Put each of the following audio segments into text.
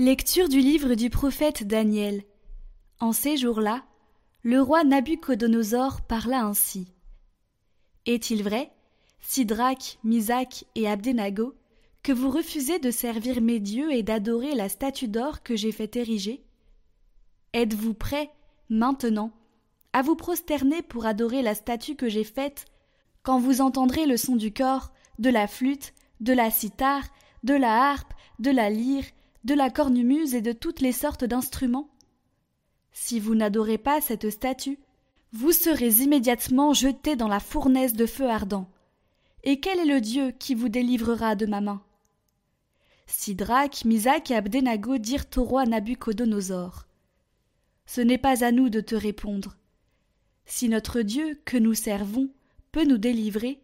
Lecture du livre du prophète Daniel. En ces jours-là, le roi Nabuchodonosor parla ainsi. Est-il vrai, Sidrach, Misac et Abdenago, que vous refusez de servir mes dieux et d'adorer la statue d'or que j'ai fait ériger? Êtes-vous prêts, maintenant, à vous prosterner pour adorer la statue que j'ai faite quand vous entendrez le son du corps, de la flûte, de la cithare, de la harpe, de la lyre, de la cornemuse et de toutes les sortes d'instruments Si vous n'adorez pas cette statue, vous serez immédiatement jeté dans la fournaise de feu ardent. Et quel est le Dieu qui vous délivrera de ma main? Sidrach, Misac et Abdenago dirent au roi Nabuchodonosor Ce n'est pas à nous de te répondre. Si notre Dieu, que nous servons, peut nous délivrer,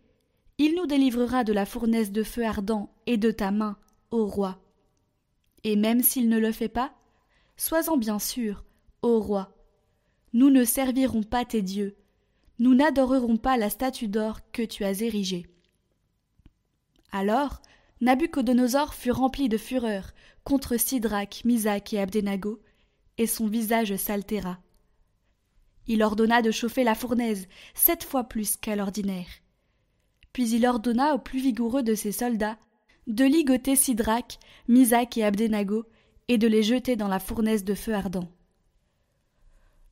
il nous délivrera de la fournaise de feu ardent et de ta main, ô roi. Et même s'il ne le fait pas, sois-en bien sûr, ô roi. Nous ne servirons pas tes dieux, nous n'adorerons pas la statue d'or que tu as érigée. Alors Nabuchodonosor fut rempli de fureur contre Sidrach, Misac et Abdenago, et son visage s'altéra. Il ordonna de chauffer la fournaise sept fois plus qu'à l'ordinaire. Puis il ordonna aux plus vigoureux de ses soldats de ligoter Sidrach, Misac et Abdenago, et de les jeter dans la fournaise de feu ardent.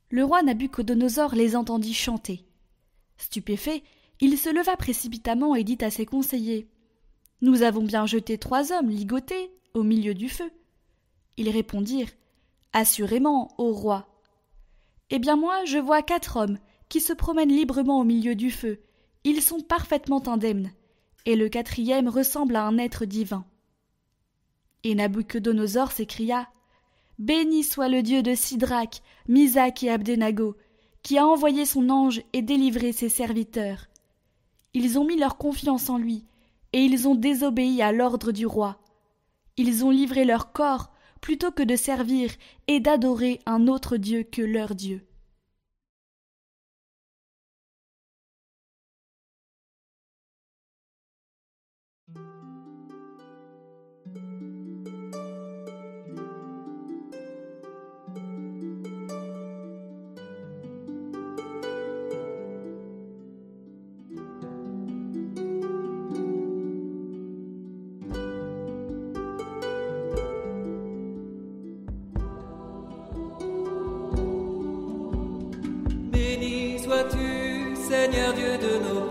Le roi Nabuchodonosor les entendit chanter. Stupéfait, il se leva précipitamment et dit à ses conseillers Nous avons bien jeté trois hommes ligotés au milieu du feu. Ils répondirent Assurément, ô roi. Eh bien moi, je vois quatre hommes qui se promènent librement au milieu du feu. Ils sont parfaitement indemnes et le quatrième ressemble à un être divin. Et Nabuchodonosor s'écria Béni soit le Dieu de Sidrach, Misac et Abdenago, qui a envoyé son ange et délivré ses serviteurs. Ils ont mis leur confiance en lui, et ils ont désobéi à l'ordre du roi. Ils ont livré leur corps plutôt que de servir et d'adorer un autre Dieu que leur Dieu. Dieu de nos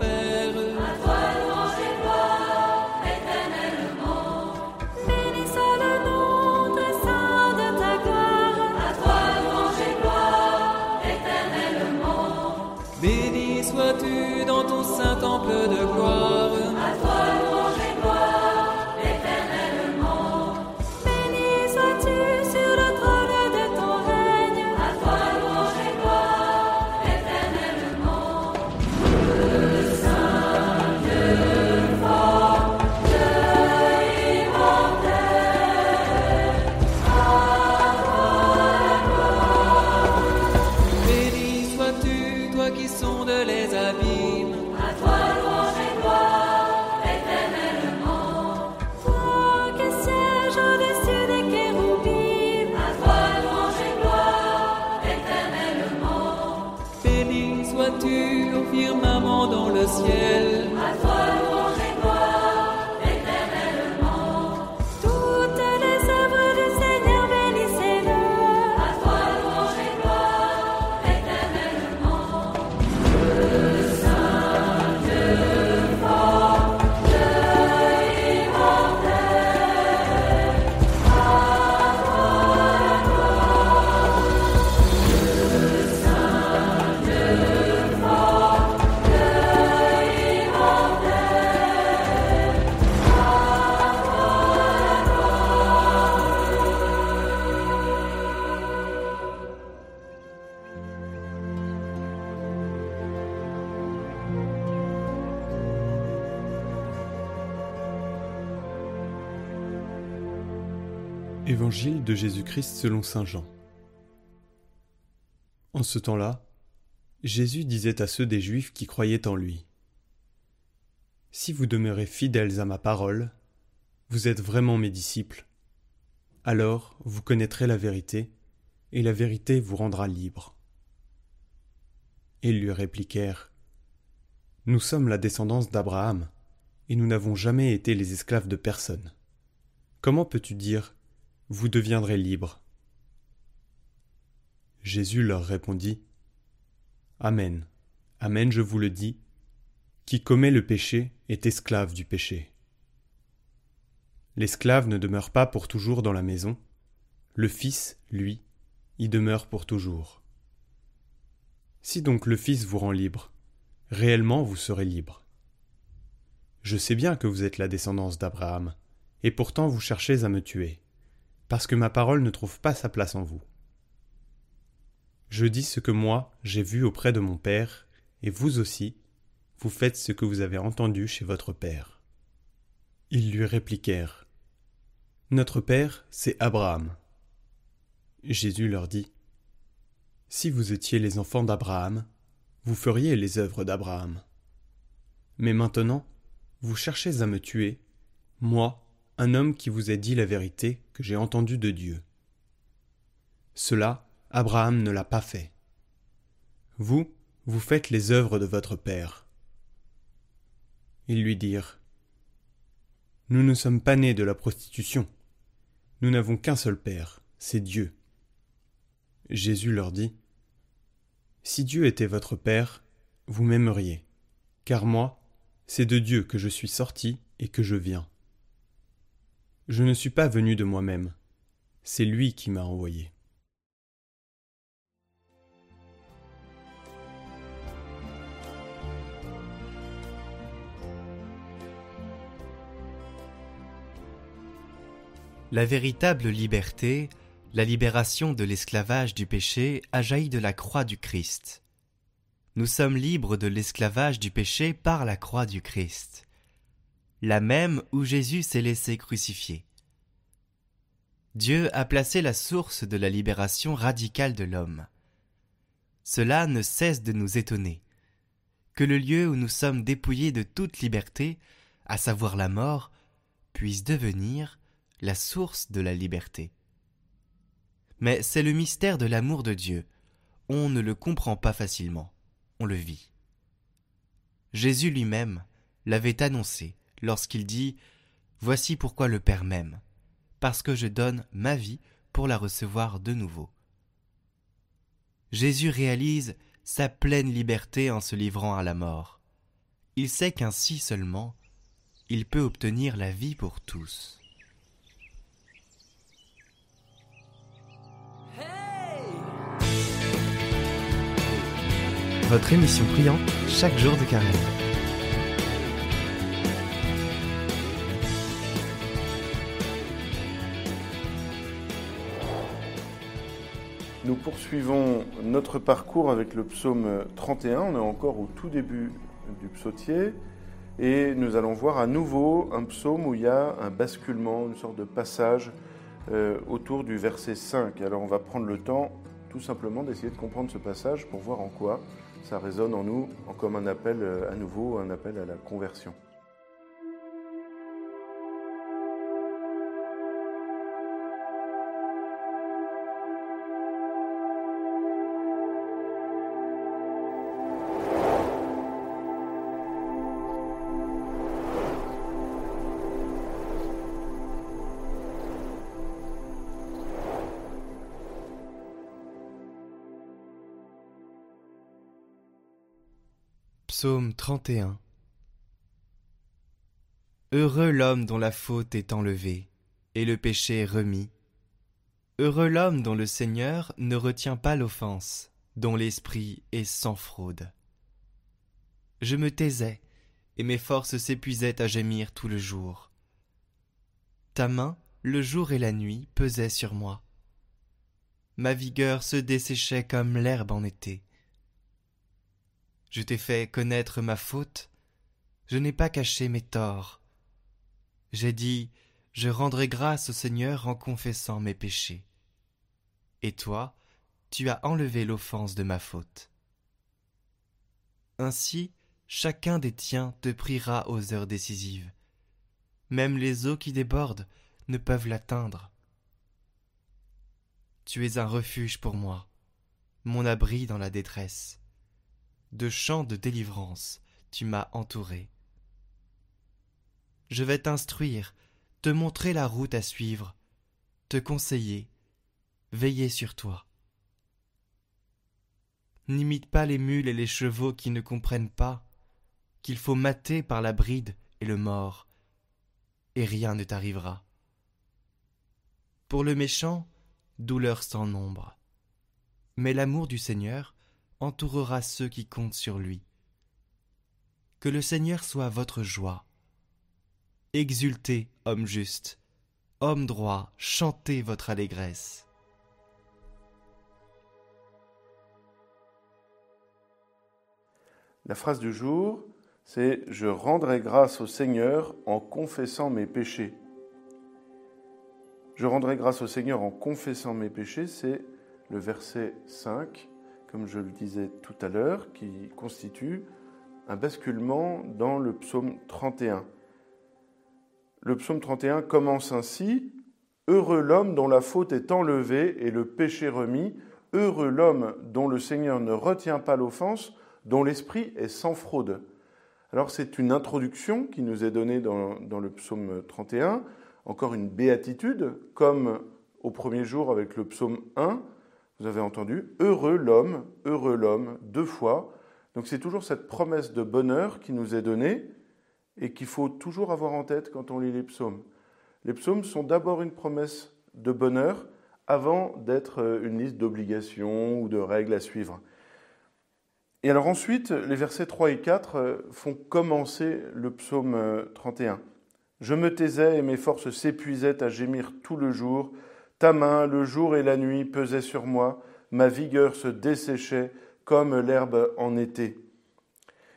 Évangile de Jésus-Christ selon Saint Jean. En ce temps-là, Jésus disait à ceux des Juifs qui croyaient en lui Si vous demeurez fidèles à ma parole, vous êtes vraiment mes disciples. Alors vous connaîtrez la vérité, et la vérité vous rendra libre. Ils lui répliquèrent Nous sommes la descendance d'Abraham, et nous n'avons jamais été les esclaves de personne. Comment peux-tu dire Vous deviendrez libres Jésus leur répondit Amen, Amen, je vous le dis, qui commet le péché est esclave du péché. L'esclave ne demeure pas pour toujours dans la maison, le Fils, lui, y demeure pour toujours. Si donc le Fils vous rend libre, réellement vous serez libre. Je sais bien que vous êtes la descendance d'Abraham, et pourtant vous cherchez à me tuer, parce que ma parole ne trouve pas sa place en vous. Je dis ce que moi j'ai vu auprès de mon Père, et vous aussi, vous faites ce que vous avez entendu chez votre Père. Ils lui répliquèrent. Notre Père, c'est Abraham. Jésus leur dit. Si vous étiez les enfants d'Abraham, vous feriez les œuvres d'Abraham. Mais maintenant, vous cherchez à me tuer, moi, un homme qui vous a dit la vérité que j'ai entendue de Dieu. Cela, Abraham ne l'a pas fait. Vous, vous faites les œuvres de votre Père. Ils lui dirent Nous ne sommes pas nés de la prostitution. Nous n'avons qu'un seul Père, c'est Dieu. Jésus leur dit Si Dieu était votre Père, vous m'aimeriez, car moi, c'est de Dieu que je suis sorti et que je viens. Je ne suis pas venu de moi-même, c'est lui qui m'a envoyé. La véritable liberté, la libération de l'esclavage du péché a jailli de la croix du Christ. Nous sommes libres de l'esclavage du péché par la croix du Christ, la même où Jésus s'est laissé crucifier. Dieu a placé la source de la libération radicale de l'homme. Cela ne cesse de nous étonner. Que le lieu où nous sommes dépouillés de toute liberté, à savoir la mort, puisse devenir la source de la liberté. Mais c'est le mystère de l'amour de Dieu. On ne le comprend pas facilement, on le vit. Jésus lui-même l'avait annoncé lorsqu'il dit Voici pourquoi le Père m'aime, parce que je donne ma vie pour la recevoir de nouveau. Jésus réalise sa pleine liberté en se livrant à la mort. Il sait qu'ainsi seulement il peut obtenir la vie pour tous. Votre émission priante chaque jour de carême. Nous poursuivons notre parcours avec le psaume 31. On est encore au tout début du psautier. Et nous allons voir à nouveau un psaume où il y a un basculement, une sorte de passage euh, autour du verset 5. Alors on va prendre le temps tout simplement d'essayer de comprendre ce passage pour voir en quoi ça résonne en nous comme un appel euh, à nouveau, un appel à la conversion. Psaume 31 Heureux l'homme dont la faute est enlevée et le péché remis. Heureux l'homme dont le Seigneur ne retient pas l'offense, dont l'esprit est sans fraude. Je me taisais, et mes forces s'épuisaient à gémir tout le jour. Ta main, le jour et la nuit, pesait sur moi. Ma vigueur se desséchait comme l'herbe en été. Je t'ai fait connaître ma faute, je n'ai pas caché mes torts. J'ai dit, je rendrai grâce au Seigneur en confessant mes péchés. Et toi, tu as enlevé l'offense de ma faute. Ainsi, chacun des tiens te priera aux heures décisives. Même les eaux qui débordent ne peuvent l'atteindre. Tu es un refuge pour moi, mon abri dans la détresse. De chants de délivrance, tu m'as entouré. Je vais t'instruire, te montrer la route à suivre, te conseiller, veiller sur toi. N'imite pas les mules et les chevaux qui ne comprennent pas qu'il faut mater par la bride et le mort, et rien ne t'arrivera. Pour le méchant, douleur sans nombre. Mais l'amour du Seigneur entourera ceux qui comptent sur lui. Que le Seigneur soit votre joie. Exultez, homme juste, homme droit, chantez votre allégresse. La phrase du jour, c'est Je rendrai grâce au Seigneur en confessant mes péchés. Je rendrai grâce au Seigneur en confessant mes péchés, c'est le verset 5, comme je le disais tout à l'heure, qui constitue un basculement dans le psaume 31. Le psaume 31 commence ainsi Heureux l'homme dont la faute est enlevée et le péché remis, heureux l'homme dont le Seigneur ne retient pas l'offense, dont l'esprit est sans fraude. Alors c'est une introduction qui nous est donnée dans, le psaume 31, encore une béatitude, comme au premier jour avec le psaume 1, vous avez entendu, heureux l'homme, heureux l'homme, deux fois. Donc c'est toujours cette promesse de bonheur qui nous est donnée et qu'il faut toujours avoir en tête quand on lit les psaumes. Les psaumes sont d'abord une promesse de bonheur avant d'être une liste d'obligations ou de règles à suivre. Et alors ensuite, les versets 3 et 4 font commencer le psaume 31. Je me taisais et mes forces s'épuisaient à gémir tout le jour. Ta main, le jour et la nuit, pesaient sur moi. Ma vigueur se desséchait comme l'herbe en été.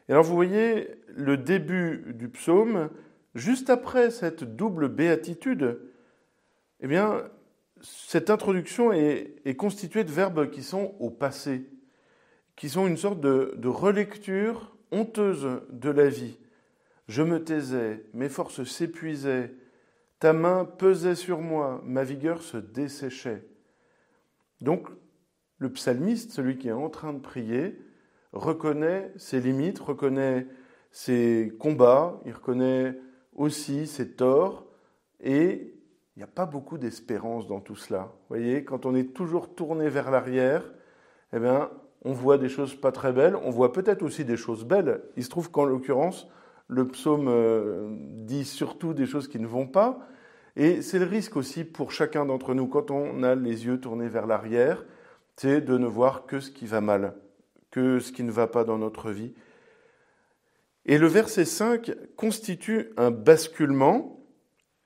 Et alors vous voyez le début du psaume, juste après cette double béatitude, eh bien, cette introduction est, constituée de verbes qui sont au passé, qui sont une sorte de relecture honteuse de la vie. Je me taisais, mes forces s'épuisaient, ta main pesait sur moi, ma vigueur se desséchait. Donc, le psalmiste, celui qui est en train de prier, reconnaît ses limites, reconnaît ses combats, il reconnaît aussi ses torts, et il n'y a pas beaucoup d'espérance dans tout cela. Vous voyez, quand on est toujours tourné vers l'arrière, eh bien, on voit des choses pas très belles, on voit peut-être aussi des choses belles. Il se trouve qu'en l'occurrence, le psaume dit surtout des choses qui ne vont pas, et c'est le risque aussi pour chacun d'entre nous, quand on a les yeux tournés vers l'arrière, c'est de ne voir que ce qui va mal, que ce qui ne va pas dans notre vie. Et le verset 5 constitue un basculement,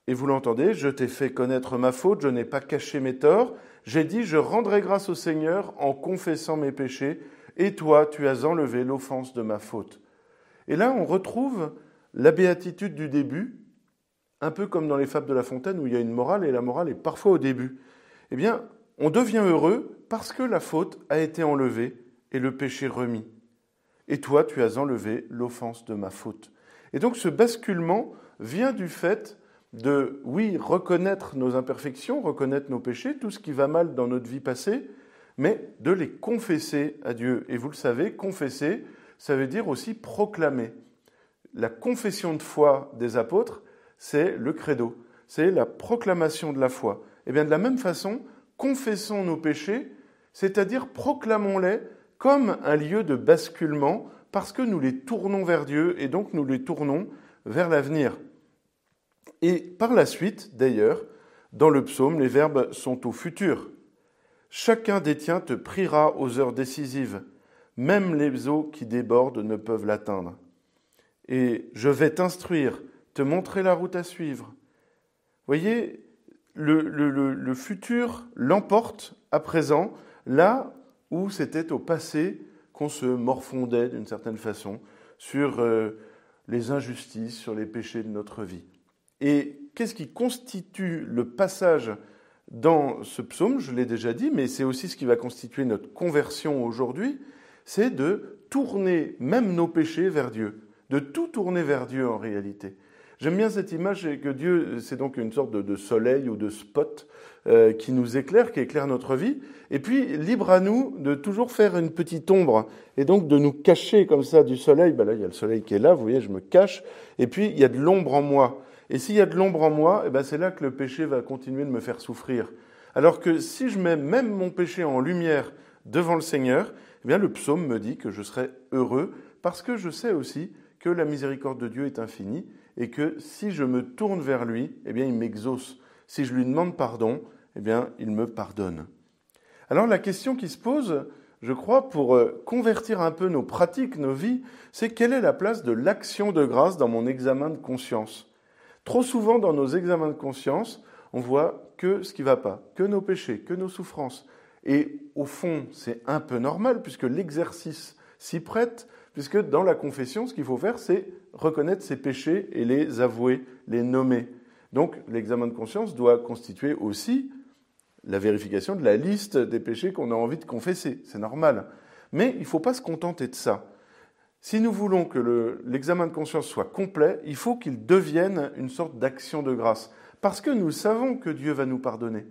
et vous l'entendez, je t'ai fait connaître ma faute, je n'ai pas caché mes torts, j'ai dit, je rendrai grâce au Seigneur en confessant mes péchés, et toi, tu as enlevé l'offense de ma faute. Et là, on retrouve la béatitude du début, un peu comme dans les fables de La Fontaine où il y a une morale et la morale est parfois au début. Eh bien, on devient heureux parce que la faute a été enlevée et le péché remis. Et toi, tu as enlevé l'offense de ma faute. Et donc ce basculement vient du fait de, oui, reconnaître nos imperfections, reconnaître nos péchés, tout ce qui va mal dans notre vie passée, mais de les confesser à Dieu. Et vous le savez, confesser, ça veut dire aussi proclamer. La confession de foi des apôtres, c'est le credo, c'est la proclamation de la foi. Et eh bien de la même façon, confessons nos péchés, c'est-à-dire proclamons-les comme un lieu de basculement parce que nous les tournons vers Dieu et donc nous les tournons vers l'avenir. Et par la suite, d'ailleurs, dans le psaume, les verbes sont au futur. Chacun des tiens te priera aux heures décisives. Même les eaux qui débordent ne peuvent l'atteindre. Et je vais t'instruire, te montrer la route à suivre. Voyez, le, futur l'emporte à présent, là où c'était au passé qu'on se morfondait d'une certaine façon sur euh, les injustices, sur les péchés de notre vie. Et qu'est-ce qui constitue le passage dans ce psaume? Je l'ai déjà dit, mais c'est aussi ce qui va constituer notre conversion aujourd'hui, c'est de tourner même nos péchés vers Dieu, de tout tourner vers Dieu en réalité. J'aime bien cette image que Dieu, c'est donc une sorte de, soleil ou de spot euh, qui nous éclaire, qui éclaire notre vie. Et puis, libre à nous de toujours faire une petite ombre et donc de nous cacher comme ça du soleil. Ben là, il y a le soleil qui est là, vous voyez, je me cache. Et puis, il y a de l'ombre en moi. Et s'il y a de l'ombre en moi, eh ben c'est là que le péché va continuer de me faire souffrir. Alors que si je mets même mon péché en lumière devant le Seigneur, eh le psaume me dit que je serai heureux parce que je sais aussi que la miséricorde de Dieu est infinie et que si je me tourne vers lui, eh bien il m'exauce. Si je lui demande pardon, eh bien il me pardonne. Alors la question qui se pose, je crois, pour euh, convertir un peu nos pratiques, nos vies, c'est quelle est la place de l'action de grâce dans mon examen de conscience? Trop souvent dans nos examens de conscience, on voit que ce qui ne va pas, que nos péchés, que nos souffrances. Et au fond, c'est un peu normal puisque l'exercice s'y prête, puisque dans la confession, ce qu'il faut faire, c'est reconnaître ses péchés et les avouer, les nommer. Donc l'examen de conscience doit constituer aussi la vérification de la liste des péchés qu'on a envie de confesser. C'est normal. Mais il ne faut pas se contenter de ça. Si nous voulons que l'examen de conscience soit complet, il faut qu'il devienne une sorte d'action de grâce. Parce que nous savons que Dieu va nous pardonner.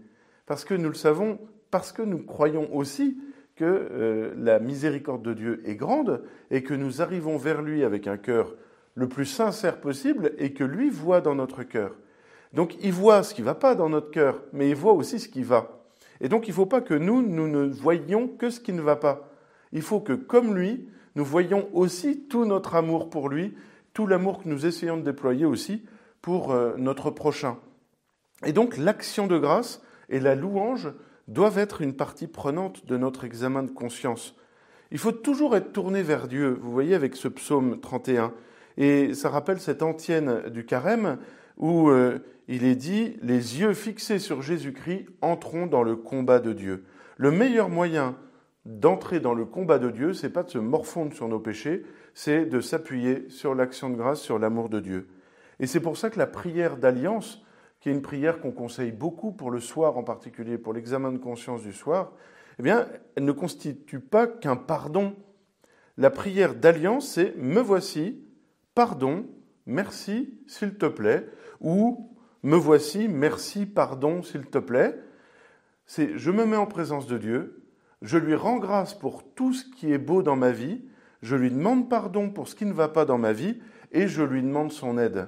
Parce que nous le savons, parce que nous croyons aussi que euh, la miséricorde de Dieu est grande et que nous arrivons vers lui avec un cœur le plus sincère possible et que lui voit dans notre cœur. Donc il voit ce qui ne va pas dans notre cœur, mais il voit aussi ce qui va. Et donc il ne faut pas que nous, nous ne voyions que ce qui ne va pas. Il faut que, comme lui, nous voyons aussi tout notre amour pour lui, tout l'amour que nous essayons de déployer aussi pour euh, notre prochain. Et donc l'action de grâce et la louange doivent être une partie prenante de notre examen de conscience. Il faut toujours être tourné vers Dieu, vous voyez avec ce psaume 31. Et ça rappelle cette antienne du carême où euh, il est dit Les yeux fixés sur Jésus-Christ entrons dans le combat de Dieu. Le meilleur moyen d'entrer dans le combat de Dieu, c'est pas de se morfondre sur nos péchés, c'est de s'appuyer sur l'action de grâce, sur l'amour de Dieu. Et c'est pour ça que la prière d'alliance, qui est une prière qu'on conseille beaucoup pour le soir en particulier, pour l'examen de conscience du soir, eh bien, elle ne constitue pas qu'un pardon. La prière d'alliance, c'est me voici, pardon, merci, s'il te plaît, ou me voici, merci, pardon, s'il te plaît. C'est je me mets en présence de Dieu, je lui rends grâce pour tout ce qui est beau dans ma vie, je lui demande pardon pour ce qui ne va pas dans ma vie, et je lui demande son aide.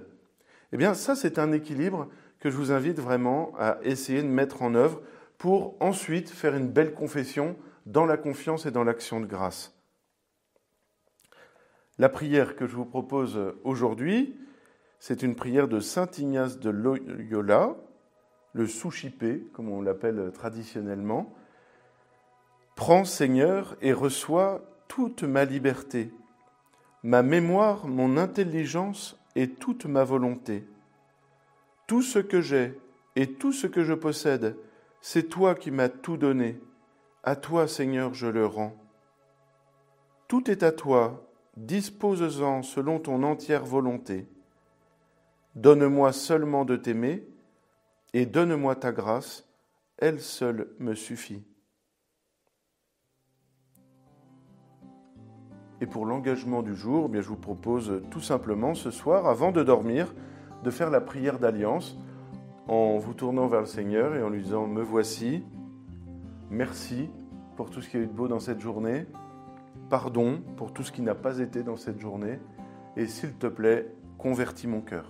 Eh bien, ça, c'est un équilibre que je vous invite vraiment à essayer de mettre en œuvre pour ensuite faire une belle confession dans la confiance et dans l'action de grâce. La prière que je vous propose aujourd'hui, c'est une prière de Saint Ignace de Loyola, le Souchipé, comme on l'appelle traditionnellement. Prends, Seigneur, et reçois toute ma liberté, ma mémoire, mon intelligence et toute ma volonté. Tout ce que j'ai et tout ce que je possède, c'est toi qui m'as tout donné. À toi, Seigneur, je le rends. Tout est à toi, dispose-en selon ton entière volonté. Donne-moi seulement de t'aimer, et donne-moi ta grâce, elle seule me suffit. Et pour l'engagement du jour, eh bien, je vous propose tout simplement ce soir, avant de dormir, de faire la prière d'alliance en vous tournant vers le Seigneur et en lui disant Me voici, merci pour tout ce qui a eu de beau dans cette journée, pardon pour tout ce qui n'a pas été dans cette journée, et s'il te plaît, convertis mon cœur.